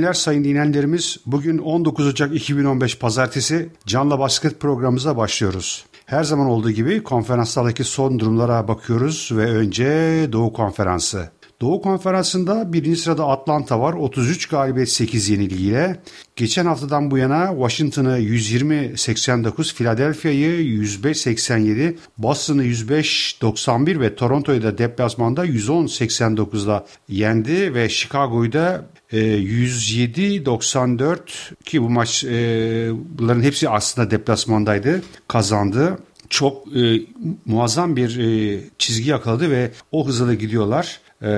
günler sayın dinleyenlerimiz. Bugün 19 Ocak 2015 Pazartesi Canla Basket programımıza başlıyoruz. Her zaman olduğu gibi konferanslardaki son durumlara bakıyoruz ve önce Doğu Konferansı. Doğu Konferansı'nda birinci sırada Atlanta var 33 galibiyet 8 yenilgiyle. Geçen haftadan bu yana Washington'ı 120-89, Philadelphia'yı 105-87, Boston'ı 105-91 ve Toronto'yu da deplasmanda 110-89'da yendi ve Chicago'yu da 107-94 ki bu maçların hepsi aslında deplasmandaydı kazandı çok e, muazzam bir e, çizgi yakaladı ve o hızla gidiyorlar. E,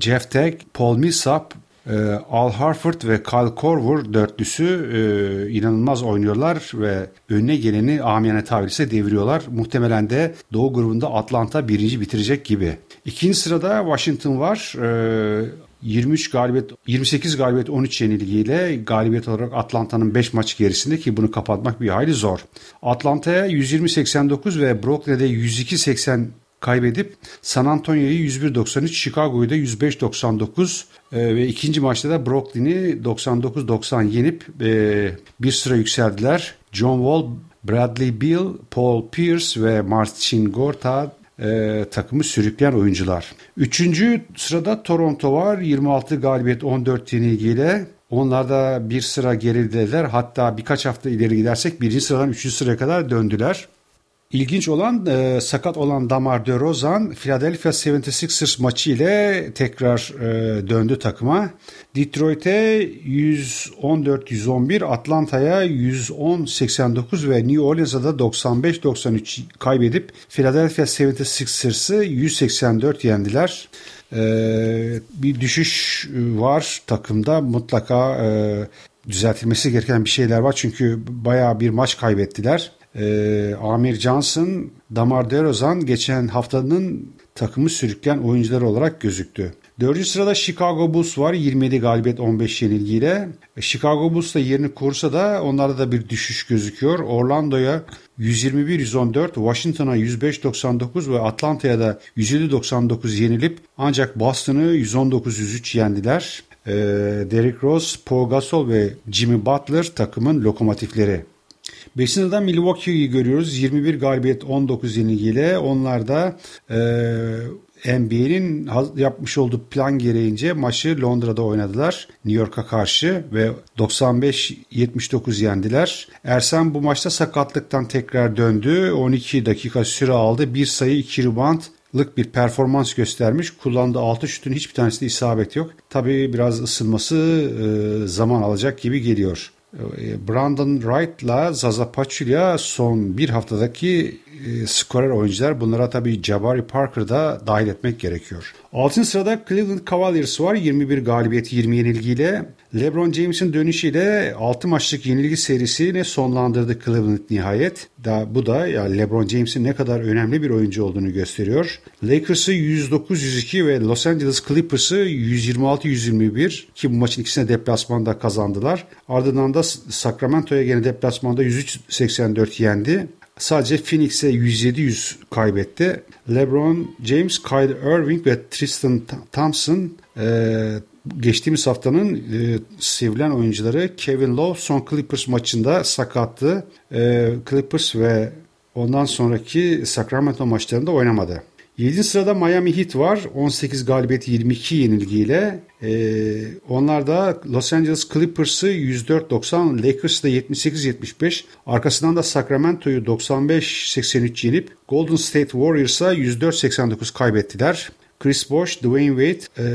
Jeff Teague, Paul Millsap, e, Al Harford ve Kyle Korver dörtlüsü e, inanılmaz oynuyorlar ve önüne geleni amiyane tabirse deviriyorlar. Muhtemelen de Doğu grubunda Atlanta birinci bitirecek gibi. İkinci sırada Washington var. E, 23 galibiyet 28 galibiyet 13 yenilgiyle galibiyet olarak Atlanta'nın 5 maç gerisinde ki bunu kapatmak bir hayli zor. Atlanta'ya 120-89 ve Brooklyn'de 102-80 kaybedip San Antonio'yu 101-93, Chicago'yu da 105-99 e, ve ikinci maçta da Brooklyn'i 99-90 yenip e, bir sıra yükseldiler. John Wall, Bradley Beal, Paul Pierce ve Marcin Gortat e, takımı sürükleyen oyuncular. Üçüncü sırada Toronto var. 26 galibiyet 14 yenilgiyle. Onlar da bir sıra gerideler. Hatta birkaç hafta ileri gidersek birinci sıradan üçüncü sıraya kadar döndüler. İlginç olan e, sakat olan Damar DeRozan Philadelphia 76ers maçı ile tekrar e, döndü takıma. Detroit'e 114-111, Atlanta'ya 110-89 ve New Orleans'a da 95-93 kaybedip Philadelphia 76ers'ı 184 yendiler. Ee, bir düşüş var takımda mutlaka e, düzeltilmesi gereken bir şeyler var çünkü bayağı bir maç kaybettiler e, Amir Johnson, Damar DeRozan geçen haftanın takımı sürükleyen oyuncuları olarak gözüktü. Dördüncü sırada Chicago Bulls var 27 galibiyet 15 yenilgiyle. Chicago Bulls da yerini kursa da onlarda da bir düşüş gözüküyor. Orlando'ya 121-114, Washington'a 105-99 ve Atlanta'ya da 107-99 yenilip ancak Boston'ı 119-103 yendiler. Ee, Derrick Rose, Paul Gasol ve Jimmy Butler takımın lokomotifleri. Sırada Milwaukee'yi görüyoruz. 21 galibiyet 19 yenilgiyle. Onlar da e, NBA'nin yapmış olduğu plan gereğince maçı Londra'da oynadılar. New York'a karşı ve 95-79 yendiler. Ersen bu maçta sakatlıktan tekrar döndü. 12 dakika süre aldı. Bir sayı 2 rebound lık bir performans göstermiş. Kullandığı 6 şutun hiçbir tanesinde isabet yok. Tabii biraz ısınması e, zaman alacak gibi geliyor. Brandon Wright'la Zaza Pachulia son bir haftadaki e, skorer oyuncular. Bunlara tabii Jabari Parker'ı da dahil etmek gerekiyor. 6. sırada Cleveland Cavaliers var. 21 galibiyet 20 yenilgiyle. LeBron James'in dönüşüyle 6 maçlık yenilgi serisini sonlandırdı Cleveland nihayet. Da, bu da ya LeBron James'in ne kadar önemli bir oyuncu olduğunu gösteriyor. Lakers'ı 109-102 ve Los Angeles Clippers'ı 126-121 ki bu maçın ikisine deplasmanda kazandılar. Ardından da Sacramento'ya gene deplasmanda 103-84 yendi. Sadece Phoenix'e 107-100 kaybetti. LeBron James, Kyrie Irving ve Tristan Thompson e, geçtiğimiz haftanın e, sevilen oyuncuları Kevin Love son Clippers maçında sakattı. E, Clippers ve ondan sonraki Sacramento maçlarında oynamadı. 7. sırada Miami Heat var. 18 galibiyet 22 yenilgiyle. Ee, onlar da Los Angeles Clippers'ı 104-90, Lakers'ı da 78-75. Arkasından da Sacramento'yu 95-83 yenip Golden State Warriors'a 104-89 kaybettiler. Chris Bosh, Dwayne Wade e,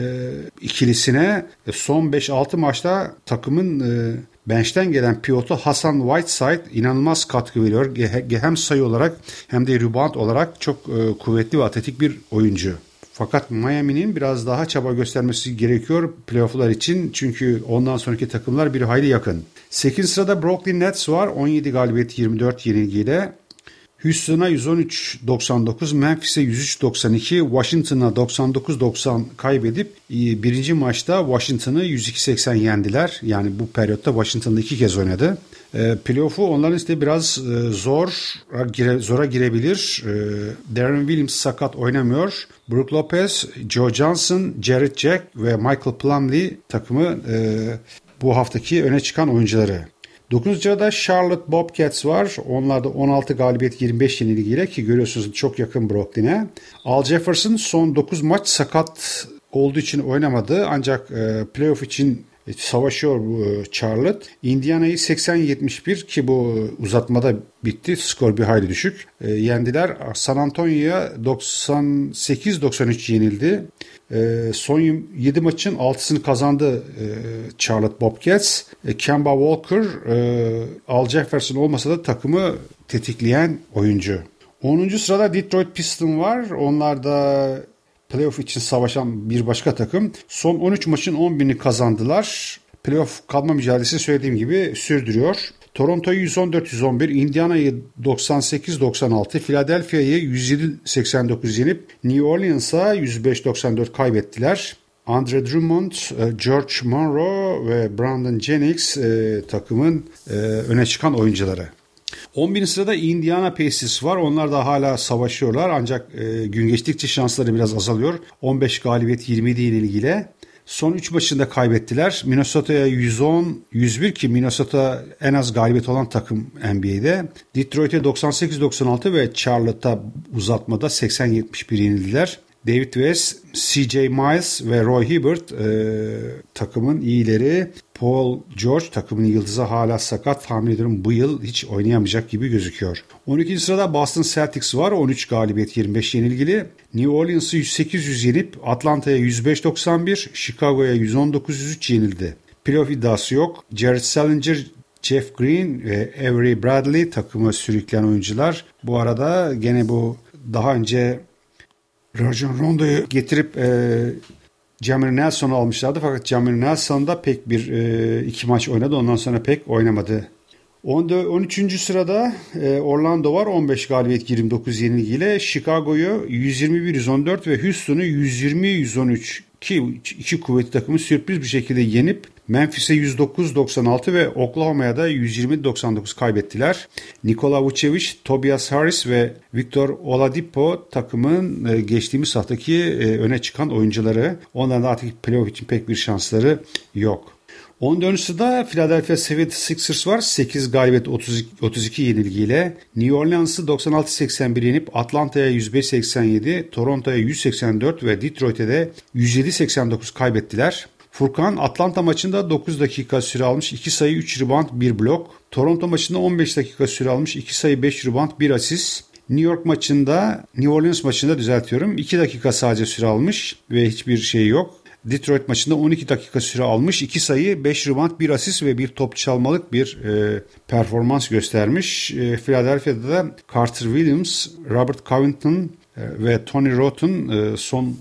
ikilisine son 5-6 maçta takımın e, bench'ten gelen pivotu Hasan Whiteside inanılmaz katkı veriyor. Hem sayı olarak hem de rebound olarak çok e, kuvvetli ve atletik bir oyuncu. Fakat Miami'nin biraz daha çaba göstermesi gerekiyor playoff'lar için. Çünkü ondan sonraki takımlar bir hayli yakın. 8. sırada Brooklyn Nets var. 17 galibiyet 24 yenilgiyle. Houston'a 113-99, Memphis'e 103-92, Washington'a 99-90 kaybedip e, birinci maçta Washington'ı 102-80 yendiler. Yani bu periyotta Washington'da iki kez oynadı. E, playoff'u onların işte biraz e, zor zora girebilir. E, Darren Williams sakat oynamıyor. Brook Lopez, Joe Johnson, Jared Jack ve Michael Plumlee takımı e, bu haftaki öne çıkan oyuncuları. 9. sırada Charlotte Bobcats var. Onlar da 16 galibiyet 25 yenilgiyle ki görüyorsunuz çok yakın Brooklyn'e. Al Jefferson son 9 maç sakat olduğu için oynamadı. Ancak e, playoff için e, savaşıyor bu e, Charlotte. Indiana'yı 80-71 ki bu uzatmada bitti. Skor bir hayli düşük. E, yendiler. San Antonio'ya 98-93 yenildi. E, son 7 maçın 6'sını kazandı e, Charlotte Bobcats. E, Kemba Walker, e, Al Jefferson olmasa da takımı tetikleyen oyuncu. 10. sırada Detroit Pistons var. Onlar da playoff için savaşan bir başka takım. Son 13 maçın 11'ini kazandılar. Playoff kalma mücadelesi söylediğim gibi sürdürüyor. Toronto'yu 114-111, Indiana'yı 98-96, Philadelphia'yı 107-89 yenip New Orleans'a 105-94 kaybettiler. Andre Drummond, e, George Monroe ve Brandon Jennings e, takımın e, öne çıkan oyuncuları. 11. sırada Indiana Pacers var. Onlar da hala savaşıyorlar ancak gün geçtikçe şansları biraz azalıyor. 15 galibiyet 27 yenilgiyle. Son 3 maçında kaybettiler. Minnesota'ya 110-101 ki Minnesota en az galibiyet olan takım NBA'de. Detroit'e 98-96 ve Charlotte'a uzatmada 80-71 yenildiler. David West, CJ Miles ve Roy Hibbert e, takımın iyileri. Paul George takımın yıldızı hala sakat. Tahmin ediyorum bu yıl hiç oynayamayacak gibi gözüküyor. 12. sırada Boston Celtics var. 13 galibiyet 25 yenilgili. New Orleans'ı 108-100 yenip Atlanta'ya 105-91, Chicago'ya 119-103 yenildi. Playoff iddiası yok. Jared Salinger, Jeff Green ve Avery Bradley takımı sürükleyen oyuncular. Bu arada gene bu daha önce Rajon Rondo'yu getirip e, Jamir Nelson'u almışlardı fakat Jamir Nelson da pek bir e, iki maç oynadı ondan sonra pek oynamadı. 13. sırada e, Orlando var 15 galibiyet 29 yenilgiyle Chicago'yu 121-114 ve Houston'u 120-113 ki iki kuvvetli takımı sürpriz bir şekilde yenip Memphis'e 109-96 ve Oklahoma'ya da 120-99 kaybettiler. Nikola Vucevic, Tobias Harris ve Victor Oladipo takımın e, geçtiğimiz haftaki e, öne çıkan oyuncuları. Onların artık playoff için pek bir şansları yok. 14. sırada Philadelphia 76ers var. 8 galibiyet 32, 32 yenilgiyle. New Orleans'ı 96-81 yenip Atlanta'ya 105-87, Toronto'ya 184 ve Detroit'e de 107-89 kaybettiler. Furkan Atlanta maçında 9 dakika süre almış 2 sayı 3 rebound 1 blok. Toronto maçında 15 dakika süre almış 2 sayı 5 rebound 1 asist. New York maçında, New Orleans maçında düzeltiyorum. 2 dakika sadece süre almış ve hiçbir şey yok. Detroit maçında 12 dakika süre almış. 2 sayı, 5 rebound, 1 asist ve bir top çalmalık bir e, performans göstermiş. E, Philadelphia'da da Carter Williams, Robert Covington e, ve Tony Rotten e, son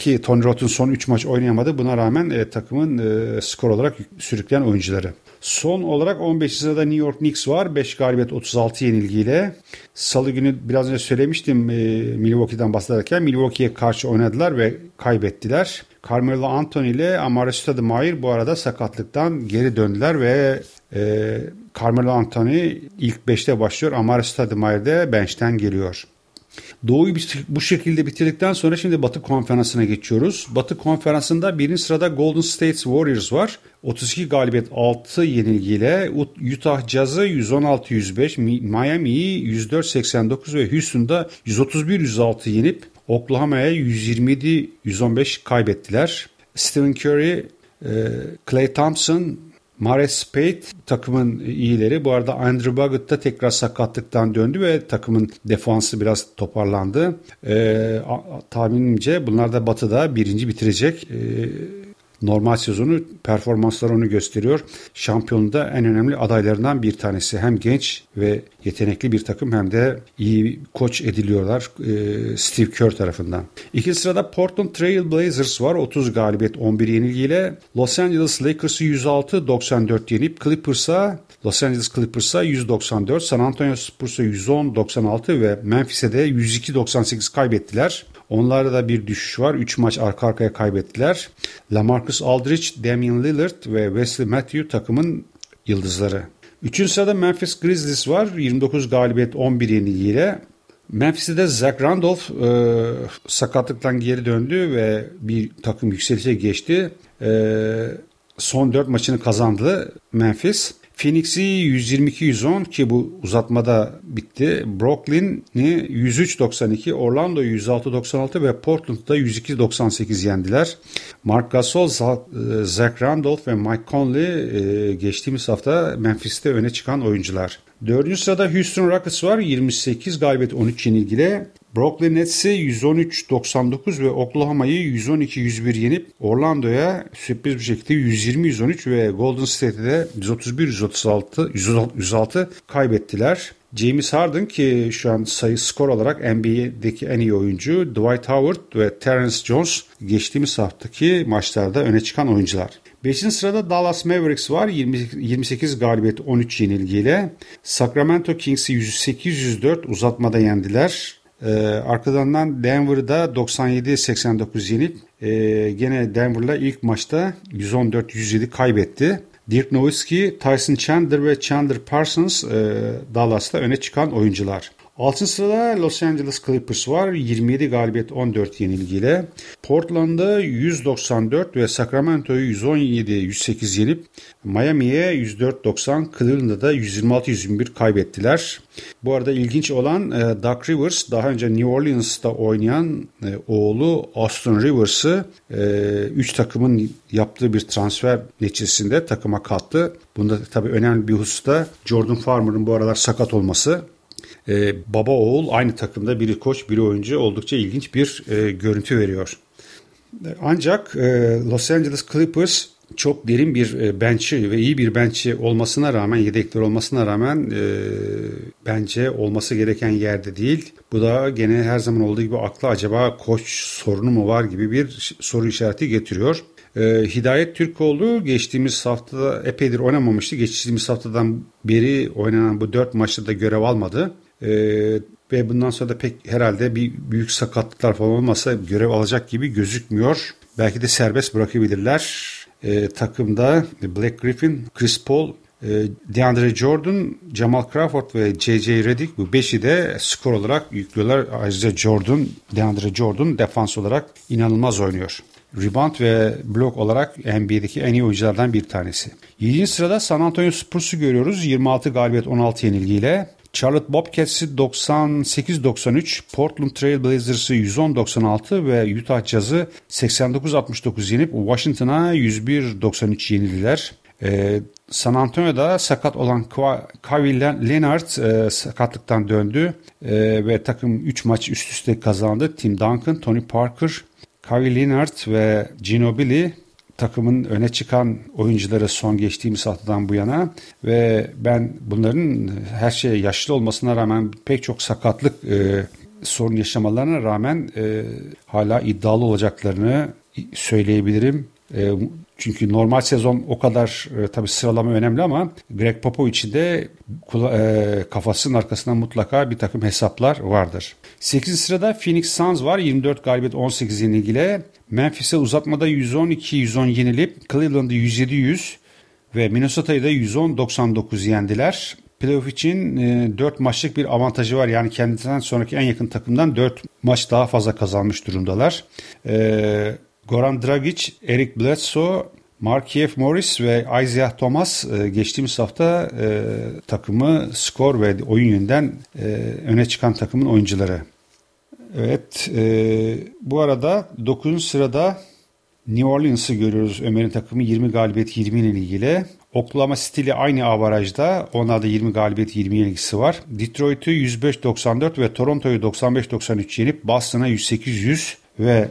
ki Tony Rotten son 3 maç oynayamadı. Buna rağmen e, takımın e, skor olarak sürükleyen oyuncuları. Son olarak 15. sırada New York Knicks var. 5 galibiyet 36 yenilgiyle. Salı günü biraz önce söylemiştim e, Milwaukee'den bahsederken. Milwaukee'ye karşı oynadılar ve kaybettiler. Carmelo Anthony ile Amare Stoudemire bu arada sakatlıktan geri döndüler ve e, Carmelo Anthony ilk 5'te başlıyor. Amare Stoudemire de bench'ten geliyor. Doğu'yu bu şekilde bitirdikten sonra şimdi Batı konferansına geçiyoruz. Batı konferansında birinci sırada Golden State Warriors var. 32 galibiyet 6 yenilgiyle Utah Jazz'ı 116-105, Miami'yi 104-89 ve Houston'da 131-106 yenip Oklahoma'ya 127-115 kaybettiler. Stephen Curry, Clay e, Thompson, Mares Spade takımın iyileri. Bu arada Andrew Bogut da tekrar sakatlıktan döndü ve takımın defansı biraz toparlandı. Ee, tahminimce bunlar da batıda birinci bitirecek. Ee, normal sezonu performansları onu gösteriyor. Şampiyonluğunda en önemli adaylarından bir tanesi. Hem genç ve yetenekli bir takım hem de iyi koç ediliyorlar e, Steve Kerr tarafından. İkinci sırada Portland Trail Blazers var. 30 galibiyet 11 yenilgiyle. Los Angeles Lakers'ı 106-94 yenip Clippers'a Los Angeles Clippers'a 194, San Antonio Spurs'a 110-96 ve Memphis'e de 102-98 kaybettiler. Onlarda da bir düşüş var. 3 maç arka arkaya kaybettiler. LaMarcus Aldridge, Damian Lillard ve Wesley Matthew takımın yıldızları. Üçüncü sırada Memphis Grizzlies var. 29 galibiyet 11 yenilgiyle. Memphis'te de Zach Randolph e, sakatlıktan geri döndü ve bir takım yükselişe geçti. E, son 4 maçını kazandı Memphis. Phoenix'i 122-110 ki bu uzatmada bitti. Brooklyn'i 103-92, Orlando'yu 106-96 ve Portland'da 102-98 yendiler. Mark Gasol, Zach Randolph ve Mike Conley e, geçtiğimiz hafta Memphis'te öne çıkan oyuncular. Dördüncü sırada Houston Rockets var. 28 galibiyet 13 yenilgiyle. Brooklyn Nets'i 113-99 ve Oklahoma'yı 112-101 yenip Orlando'ya sürpriz bir şekilde 120-113 ve Golden State'de 131-136 106 kaybettiler. James Harden ki şu an sayı skor olarak NBA'deki en iyi oyuncu, Dwight Howard ve Terence Jones geçtiğimiz haftaki maçlarda öne çıkan oyuncular. 5. sırada Dallas Mavericks var 20, 28 galibiyet 13 yenilgiyle. Sacramento Kings'i 108-104 uzatmada yendiler. Ee, arkadan Denver'da 97-89 yenip e, gene Denver'la ilk maçta 114-107 kaybetti. Dirk Nowitzki, Tyson Chandler ve Chandler Parsons e, Dallas'ta öne çıkan oyuncular. 6. sırada Los Angeles Clippers var. 27 galibiyet 14 yenilgiyle. Portland'da 194 ve Sacramento'yu 117-108 yenip Miami'ye 104-90, Cleveland'da da 126-121 kaybettiler. Bu arada ilginç olan e, Doug Rivers daha önce New Orleans'ta oynayan e, oğlu Austin Rivers'ı 3 e, takımın yaptığı bir transfer neticesinde takıma kattı. Bunda tabii önemli bir hususta Jordan Farmer'ın bu aralar sakat olması e, baba oğul aynı takımda biri koç biri oyuncu oldukça ilginç bir e, görüntü veriyor. Ancak e, Los Angeles Clippers çok derin bir e, bench'i ve iyi bir bench'i olmasına rağmen yedekler olmasına rağmen e, bence olması gereken yerde değil. Bu da gene her zaman olduğu gibi akla acaba koç sorunu mu var gibi bir soru işareti getiriyor. E, Hidayet Türkoğlu geçtiğimiz haftada epeydir oynamamıştı. Geçtiğimiz haftadan beri oynanan bu dört maçta da görev almadı. E, ve bundan sonra da pek herhalde bir büyük sakatlıklar falan olmasa görev alacak gibi gözükmüyor. Belki de serbest bırakabilirler. E, takımda Black Griffin, Chris Paul, e, DeAndre Jordan, Jamal Crawford ve J.J. Redick bu beşi de skor olarak yüklüyorlar. Ayrıca Jordan, DeAndre Jordan defans olarak inanılmaz oynuyor. Rebound ve blok olarak NBA'deki en iyi oyunculardan bir tanesi. 7. sırada San Antonio Spurs'u görüyoruz. 26 galibiyet 16 yenilgiyle. Charlotte Bobcats'i 98-93, Portland Trail Blazers'ı 110-96 ve Utah Jazz'ı 89-69 yenip Washington'a 101-93 yenildiler. Ee, San Antonio'da sakat olan Kawhi Leonard e, sakatlıktan döndü e, ve takım 3 maç üst üste kazandı. Tim Duncan, Tony Parker, Kawhi Leonard ve Ginobili takımın öne çıkan oyuncuları son geçtiğimiz haftadan bu yana ve ben bunların her şeye yaşlı olmasına rağmen pek çok sakatlık e, sorun yaşamalarına rağmen e, hala iddialı olacaklarını söyleyebilirim. E, çünkü normal sezon o kadar e, tabii sıralama önemli ama Greg Popovich'in de e, kafasının arkasında mutlaka bir takım hesaplar vardır. 8. sırada Phoenix Suns var. 24 galibiyet 18 yenilgiyle. Memphis'e uzatmada 112-110 yenilip Cleveland'ı 107-100 ve Minnesota'yı da 110-99 yendiler. Playoff için e, 4 maçlık bir avantajı var. Yani kendisinden sonraki en yakın takımdan 4 maç daha fazla kazanmış durumdalar. E, Goran Dragic, Eric Bledsoe, Markieff Morris ve Isaiah Thomas e, geçtiğimiz hafta e, takımı skor ve oyun yönden e, öne çıkan takımın oyuncuları. Evet e, bu arada 9. sırada New Orleans'ı görüyoruz Ömer'in takımı 20 galibiyet 20 ilgili. Oklahoma City ile aynı avarajda onlarda 20 galibiyet 20 yenilgisi var. Detroit'u 105-94 ve Toronto'yu 95-93 yenip Boston'a 108-100 ve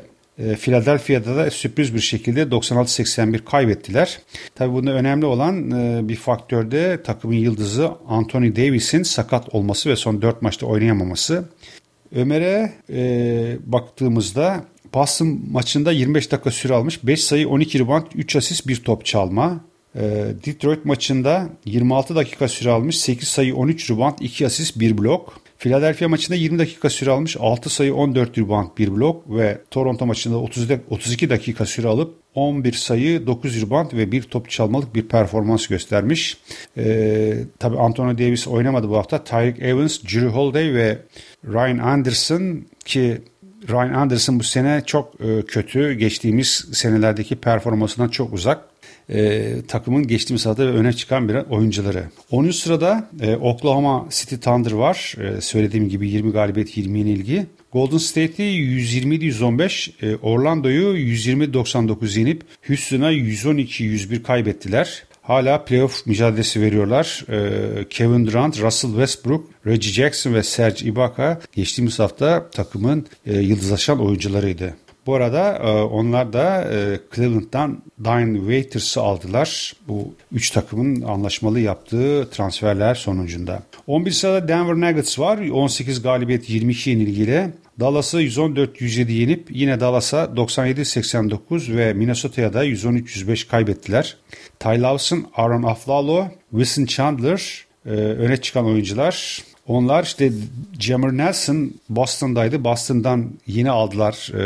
Philadelphia'da da sürpriz bir şekilde 96-81 kaybettiler. Tabii bunda önemli olan e, bir faktör de takımın yıldızı Anthony Davis'in sakat olması ve son 4 maçta oynayamaması. Ömer'e e, baktığımızda Boston maçında 25 dakika süre almış. 5 sayı, 12 rebound, 3 asist, 1 top çalma. E, Detroit maçında 26 dakika süre almış. 8 sayı, 13 rebound, 2 asist, 1 blok. Philadelphia maçında 20 dakika süre almış. 6 sayı 14 rebound 1 blok ve Toronto maçında 30, 32 dakika süre alıp 11 sayı 9 rebound ve bir top çalmalık bir performans göstermiş. Ee, Tabi Anthony Davis oynamadı bu hafta. Tyreek Evans, Drew Holiday ve Ryan Anderson ki Ryan Anderson bu sene çok e, kötü. Geçtiğimiz senelerdeki performansından çok uzak e, takımın geçtiğimiz hafta öne çıkan bir oyuncuları. 10. sırada e, Oklahoma City Thunder var. E, söylediğim gibi 20 galibiyet 20 yenilgi. Golden State'i 120-115, e, Orlando'yu 120-99 yenip Houston'a 112-101 kaybettiler. Hala playoff mücadelesi veriyorlar. E, Kevin Durant, Russell Westbrook, Reggie Jackson ve Serge Ibaka geçtiğimiz hafta takımın e, yıldızlaşan oyuncularıydı. Bu arada e, onlar da e, Cleveland'dan Diane Waiters'ı aldılar. Bu üç takımın anlaşmalı yaptığı transferler sonucunda. 11 sırada Denver Nuggets var. 18 galibiyet 22 yenilgiyle. Dallas'ı 114-107 yenip yine Dallas'a 97-89 ve Minnesota'ya da 113-105 kaybettiler. Ty Lawson, Aaron Aflalo, Wilson Chandler e, öne çıkan oyuncular. Onlar işte Jammer Nelson Boston'daydı. Boston'dan yeni aldılar e,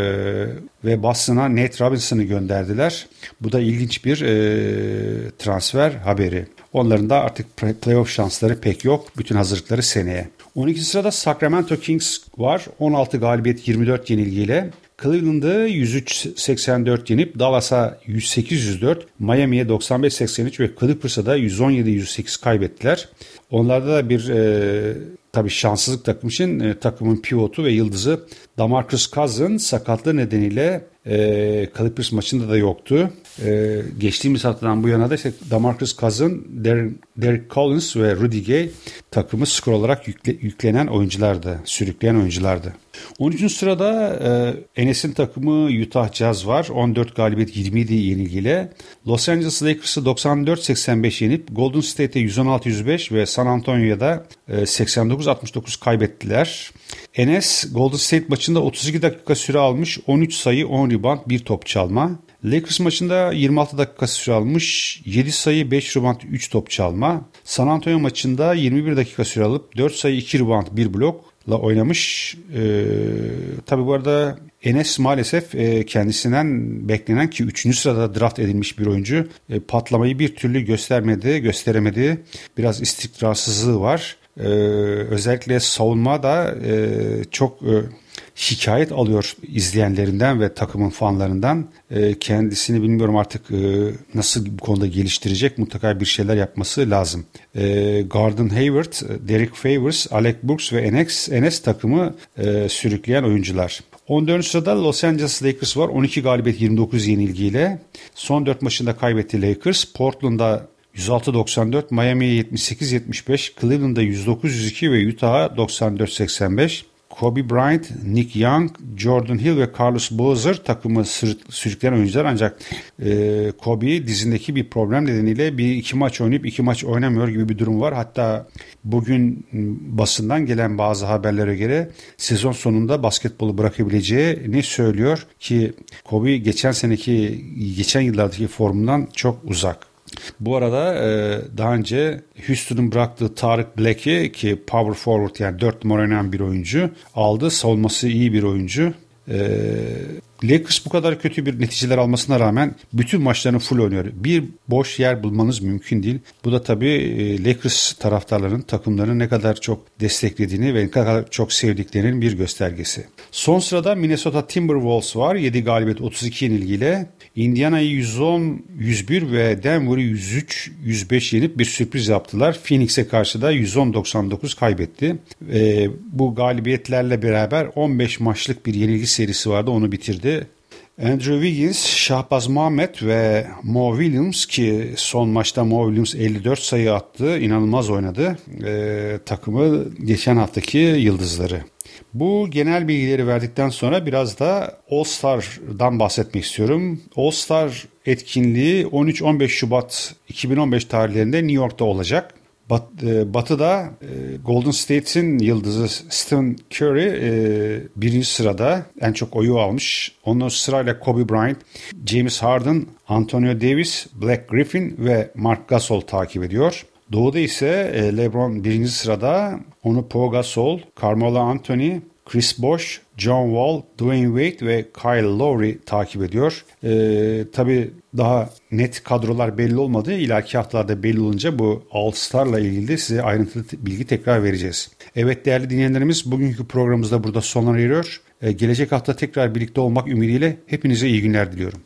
ve Boston'a Nate Robinson'ı gönderdiler. Bu da ilginç bir e, transfer haberi. Onların da artık playoff şansları pek yok. Bütün hazırlıkları seneye. 12 sırada Sacramento Kings var. 16 galibiyet 24 yenilgiyle. Cleveland'ı 103-84 yenip Dallas'a 108-104, Miami'ye 95-83 ve Clippers'a da 117-108 kaybettiler. Onlarda da bir e, tabii şanssızlık takım için e, takımın pivotu ve yıldızı Damarcus Cousins sakatlığı nedeniyle e, Clippers maçında da yoktu. E, geçtiğimiz haftadan bu yana da işte Damarcus Cousins, Derek, Derek Collins ve Rudy Gay takımı skor olarak yükle, yüklenen oyunculardı, sürükleyen oyunculardı. 13. sırada e, Enes'in takımı Utah Jazz var. 14 galibiyet 27 yenilgiyle. Los Angeles Lakers'ı 94-85 yenip Golden State'e 116-105 ve San Antonio'ya da e, 89-69 kaybettiler. Enes Golden State maçında 32 dakika süre almış. 13 sayı, 10 rebound, 1 top çalma. Lakers maçında 26 dakika süre almış. 7 sayı, 5 rebound, 3 top çalma. San Antonio maçında 21 dakika süre alıp 4 sayı, 2 rebound, 1 blokla oynamış. Ee, tabii bu arada Enes maalesef e, kendisinden beklenen ki 3. sırada draft edilmiş bir oyuncu e, patlamayı bir türlü göstermedi, gösteremedi. Biraz istikrarsızlığı var. Ee, özellikle savunma da e, çok e, şikayet alıyor izleyenlerinden ve takımın fanlarından. E, kendisini bilmiyorum artık e, nasıl bu konuda geliştirecek mutlaka bir şeyler yapması lazım. E, Gordon Hayward, Derek Favors, Alec Burks ve Enes, Enes takımı e, sürükleyen oyuncular. 14. sırada Los Angeles Lakers var. 12 galibiyet 29 yenilgiyle. Son 4 maçında kaybetti Lakers. Portland'da 106-94, Miami'ye 78-75, Cleveland'a 109-102 ve Utah'a 94-85. Kobe Bryant, Nick Young, Jordan Hill ve Carlos Boozer takımı sürükleyen oyuncular ancak e, Kobe dizindeki bir problem nedeniyle bir iki maç oynayıp iki maç oynamıyor gibi bir durum var. Hatta bugün basından gelen bazı haberlere göre sezon sonunda basketbolu bırakabileceğini söylüyor ki Kobe geçen seneki geçen yıllardaki formundan çok uzak. Bu arada e, daha önce Houston'un bıraktığı Tarık Black'i ki power forward yani 4 numara oynayan bir oyuncu aldı. Savunması iyi bir oyuncu. E, Lakers bu kadar kötü bir neticeler almasına rağmen bütün maçlarını full oynuyor. Bir boş yer bulmanız mümkün değil. Bu da tabii e, Lakers taraftarlarının takımlarını ne kadar çok desteklediğini ve ne kadar çok sevdiklerinin bir göstergesi. Son sırada Minnesota Timberwolves var. 7 galibiyet 32 yenilgiyle. Indiana'yı 110, 101 ve Denver'ı 103, 105 yenip bir sürpriz yaptılar. Phoenix'e karşı da 110-99 kaybetti. E, bu galibiyetlerle beraber 15 maçlık bir yenilgi serisi vardı onu bitirdi. Andrew Wiggins, Şahbaz Muhammed ve Mo Williams ki son maçta Mo Williams 54 sayı attı. inanılmaz oynadı. Ee, takımı geçen haftaki yıldızları. Bu genel bilgileri verdikten sonra biraz da All Star'dan bahsetmek istiyorum. All Star etkinliği 13-15 Şubat 2015 tarihlerinde New York'ta olacak. Bat, e, batı'da e, Golden State'in yıldızı Stephen Curry e, birinci sırada en çok oyu almış. Ondan sırayla Kobe Bryant, James Harden, Antonio Davis, Black Griffin ve Mark Gasol takip ediyor. Doğu'da ise e, LeBron birinci sırada, onu Paul Gasol, Carmelo Anthony, Chris Bosh, John Wall, Dwayne Wade ve Kyle Lowry takip ediyor. Ee, tabii daha net kadrolar belli olmadı. İleriki haftalarda belli olunca bu All Star'la ilgili de size ayrıntılı bilgi tekrar vereceğiz. Evet değerli dinleyenlerimiz bugünkü programımızda burada sona eriyor. Ee, gelecek hafta tekrar birlikte olmak ümidiyle hepinize iyi günler diliyorum.